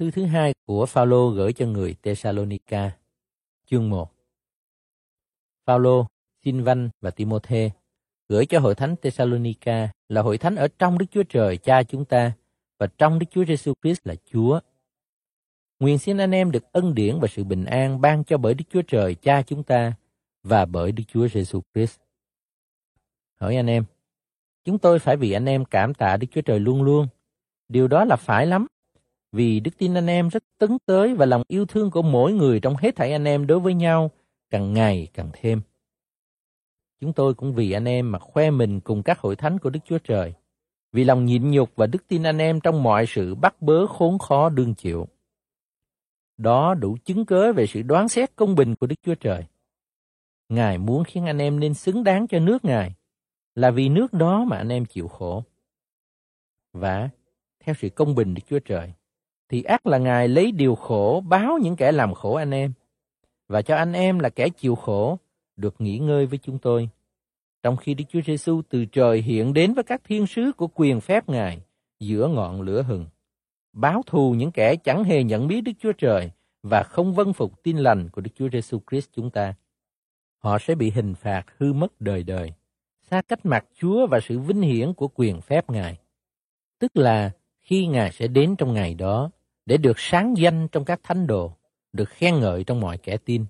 Thư thứ hai của Phaolô gửi cho người Thessalonica, chương 1. Phaolô, Sinvan và Timôthê gửi cho hội thánh Thessalonica là hội thánh ở trong Đức Chúa Trời Cha chúng ta và trong Đức Chúa Giêsu Christ là Chúa. Nguyện xin anh em được ân điển và sự bình an ban cho bởi Đức Chúa Trời Cha chúng ta và bởi Đức Chúa Giêsu Christ. Hỏi anh em, chúng tôi phải vì anh em cảm tạ Đức Chúa Trời luôn luôn. Điều đó là phải lắm, vì đức tin anh em rất tấn tới và lòng yêu thương của mỗi người trong hết thảy anh em đối với nhau càng ngày càng thêm. Chúng tôi cũng vì anh em mà khoe mình cùng các hội thánh của Đức Chúa Trời, vì lòng nhịn nhục và đức tin anh em trong mọi sự bắt bớ khốn khó đương chịu. Đó đủ chứng cớ về sự đoán xét công bình của Đức Chúa Trời. Ngài muốn khiến anh em nên xứng đáng cho nước Ngài, là vì nước đó mà anh em chịu khổ. Và, theo sự công bình Đức Chúa Trời, thì ác là Ngài lấy điều khổ báo những kẻ làm khổ anh em, và cho anh em là kẻ chịu khổ, được nghỉ ngơi với chúng tôi. Trong khi Đức Chúa Giêsu từ trời hiện đến với các thiên sứ của quyền phép Ngài giữa ngọn lửa hừng, báo thù những kẻ chẳng hề nhận biết Đức Chúa Trời và không vâng phục tin lành của Đức Chúa Giêsu Christ chúng ta. Họ sẽ bị hình phạt hư mất đời đời, xa cách mặt Chúa và sự vinh hiển của quyền phép Ngài. Tức là khi Ngài sẽ đến trong ngày đó để được sáng danh trong các thánh đồ, được khen ngợi trong mọi kẻ tin.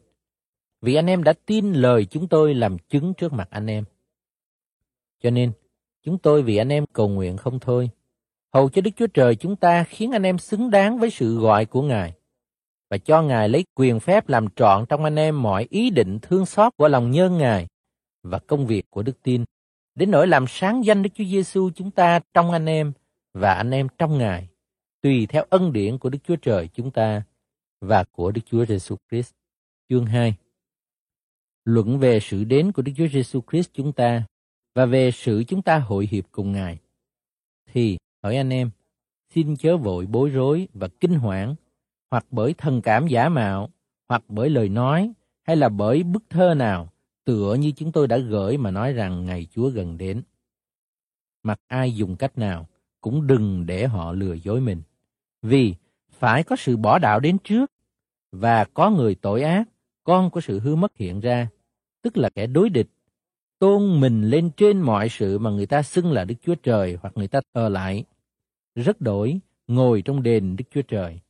Vì anh em đã tin lời chúng tôi làm chứng trước mặt anh em. Cho nên, chúng tôi vì anh em cầu nguyện không thôi, hầu cho Đức Chúa Trời chúng ta khiến anh em xứng đáng với sự gọi của Ngài, và cho Ngài lấy quyền phép làm trọn trong anh em mọi ý định thương xót của lòng nhân Ngài và công việc của đức tin, đến nỗi làm sáng danh Đức Chúa Giêsu chúng ta trong anh em và anh em trong Ngài, tùy theo ân điển của Đức Chúa Trời chúng ta và của Đức Chúa Giêsu Christ. Chương 2 luận về sự đến của Đức Chúa Giêsu Christ chúng ta và về sự chúng ta hội hiệp cùng Ngài. Thì, hỏi anh em, xin chớ vội bối rối và kinh hoảng, hoặc bởi thần cảm giả mạo, hoặc bởi lời nói, hay là bởi bức thơ nào, tựa như chúng tôi đã gửi mà nói rằng ngày Chúa gần đến. Mặc ai dùng cách nào, cũng đừng để họ lừa dối mình. Vì phải có sự bỏ đạo đến trước, và có người tội ác, con của sự hư mất hiện ra, tức là kẻ đối địch, tôn mình lên trên mọi sự mà người ta xưng là Đức Chúa Trời hoặc người ta thờ lại. Rất đổi, ngồi trong đền Đức Chúa Trời.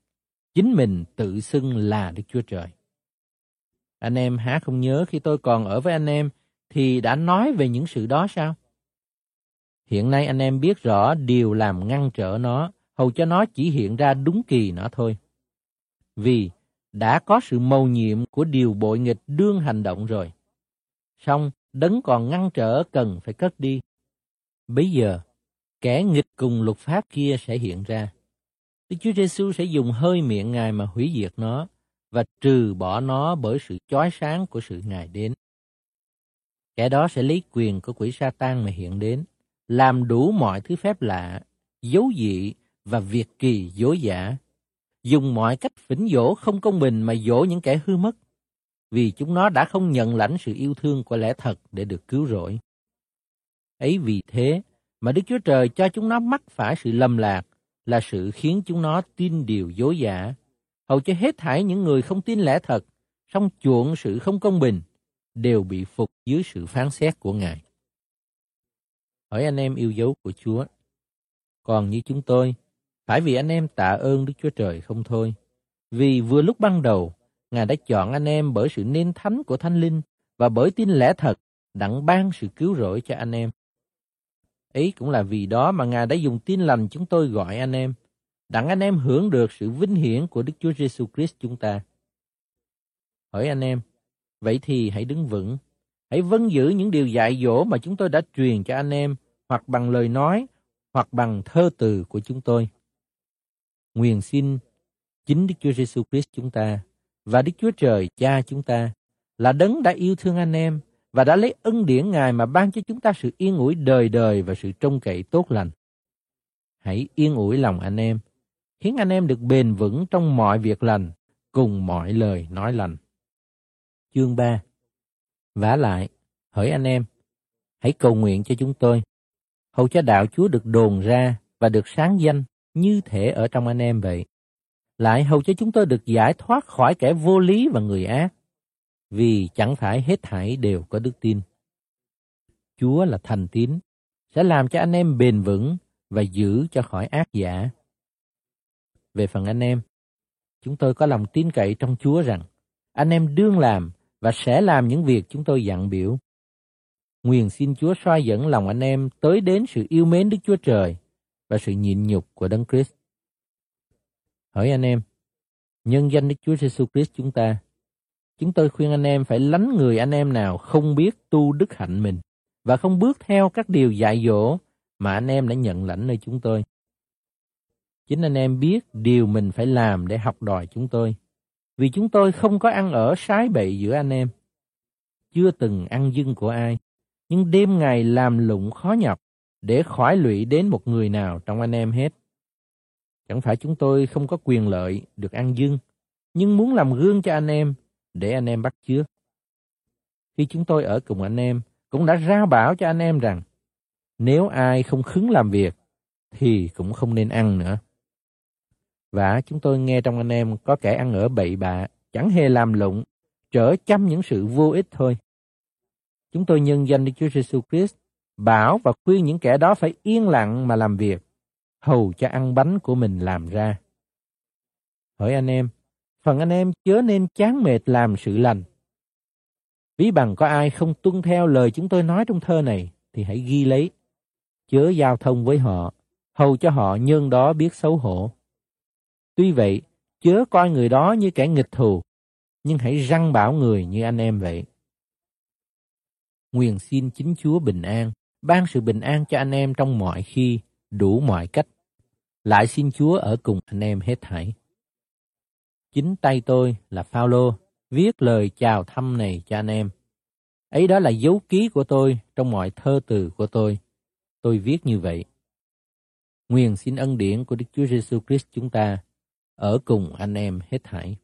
Chính mình tự xưng là Đức Chúa Trời. Anh em há không nhớ khi tôi còn ở với anh em thì đã nói về những sự đó sao? Hiện nay anh em biết rõ điều làm ngăn trở nó, hầu cho nó chỉ hiện ra đúng kỳ nó thôi. Vì đã có sự mầu nhiệm của điều bội nghịch đương hành động rồi. Xong, đấng còn ngăn trở cần phải cất đi. Bây giờ, kẻ nghịch cùng luật pháp kia sẽ hiện ra. Đức Chúa Giêsu sẽ dùng hơi miệng Ngài mà hủy diệt nó và trừ bỏ nó bởi sự chói sáng của sự Ngài đến. Kẻ đó sẽ lấy quyền của quỷ Satan mà hiện đến, làm đủ mọi thứ phép lạ, dấu dị và việc kỳ dối giả dùng mọi cách phỉnh dỗ không công bình mà dỗ những kẻ hư mất, vì chúng nó đã không nhận lãnh sự yêu thương của lẽ thật để được cứu rỗi. Ấy vì thế mà Đức Chúa Trời cho chúng nó mắc phải sự lầm lạc là sự khiến chúng nó tin điều dối giả, hầu cho hết thảy những người không tin lẽ thật, song chuộng sự không công bình, đều bị phục dưới sự phán xét của Ngài. Hỏi anh em yêu dấu của Chúa. Còn như chúng tôi, phải vì anh em tạ ơn Đức Chúa Trời không thôi. Vì vừa lúc ban đầu, Ngài đã chọn anh em bởi sự nên thánh của Thánh Linh và bởi tin lẽ thật đặng ban sự cứu rỗi cho anh em. Ấy cũng là vì đó mà Ngài đã dùng tin lành chúng tôi gọi anh em, đặng anh em hưởng được sự vinh hiển của Đức Chúa Giêsu Christ chúng ta. Hỏi anh em, vậy thì hãy đứng vững, hãy vâng giữ những điều dạy dỗ mà chúng tôi đã truyền cho anh em, hoặc bằng lời nói, hoặc bằng thơ từ của chúng tôi. Nguyện xin chính Đức Chúa Giêsu Christ chúng ta và Đức Chúa Trời Cha chúng ta là đấng đã yêu thương anh em và đã lấy ân điển Ngài mà ban cho chúng ta sự yên ủi đời đời và sự trông cậy tốt lành. Hãy yên ủi lòng anh em, khiến anh em được bền vững trong mọi việc lành, cùng mọi lời nói lành. Chương 3 vả lại, hỡi anh em, hãy cầu nguyện cho chúng tôi, hầu cho đạo Chúa được đồn ra và được sáng danh như thể ở trong anh em vậy. lại hầu cho chúng tôi được giải thoát khỏi kẻ vô lý và người ác, vì chẳng phải hết thảy đều có đức tin. Chúa là thành tín, sẽ làm cho anh em bền vững và giữ cho khỏi ác giả. Về phần anh em, chúng tôi có lòng tin cậy trong Chúa rằng anh em đương làm và sẽ làm những việc chúng tôi dặn biểu. Nguyện xin Chúa soi dẫn lòng anh em tới đến sự yêu mến Đức Chúa Trời và sự nhịn nhục của Đấng Christ. Hỏi anh em, nhân danh Đức Chúa Giêsu Christ chúng ta, chúng tôi khuyên anh em phải lánh người anh em nào không biết tu đức hạnh mình và không bước theo các điều dạy dỗ mà anh em đã nhận lãnh nơi chúng tôi. Chính anh em biết điều mình phải làm để học đòi chúng tôi, vì chúng tôi không có ăn ở sái bậy giữa anh em. Chưa từng ăn dưng của ai, nhưng đêm ngày làm lụng khó nhọc để khỏi lụy đến một người nào trong anh em hết. Chẳng phải chúng tôi không có quyền lợi được ăn dưng, nhưng muốn làm gương cho anh em để anh em bắt chước. Khi chúng tôi ở cùng anh em, cũng đã ra bảo cho anh em rằng nếu ai không khứng làm việc thì cũng không nên ăn nữa. Và chúng tôi nghe trong anh em có kẻ ăn ở bậy bạ, chẳng hề làm lụng, trở chăm những sự vô ích thôi. Chúng tôi nhân danh Đức Chúa Jesus Christ bảo và khuyên những kẻ đó phải yên lặng mà làm việc, hầu cho ăn bánh của mình làm ra. Hỏi anh em, phần anh em chớ nên chán mệt làm sự lành. Ví bằng có ai không tuân theo lời chúng tôi nói trong thơ này, thì hãy ghi lấy, chớ giao thông với họ, hầu cho họ nhân đó biết xấu hổ. Tuy vậy, chớ coi người đó như kẻ nghịch thù, nhưng hãy răng bảo người như anh em vậy. Nguyện xin chính Chúa bình an, ban sự bình an cho anh em trong mọi khi, đủ mọi cách. Lại xin Chúa ở cùng anh em hết thảy. Chính tay tôi là Phaolô viết lời chào thăm này cho anh em. Ấy đó là dấu ký của tôi trong mọi thơ từ của tôi. Tôi viết như vậy. Nguyện xin ân điển của Đức Chúa Giêsu Christ chúng ta ở cùng anh em hết thảy.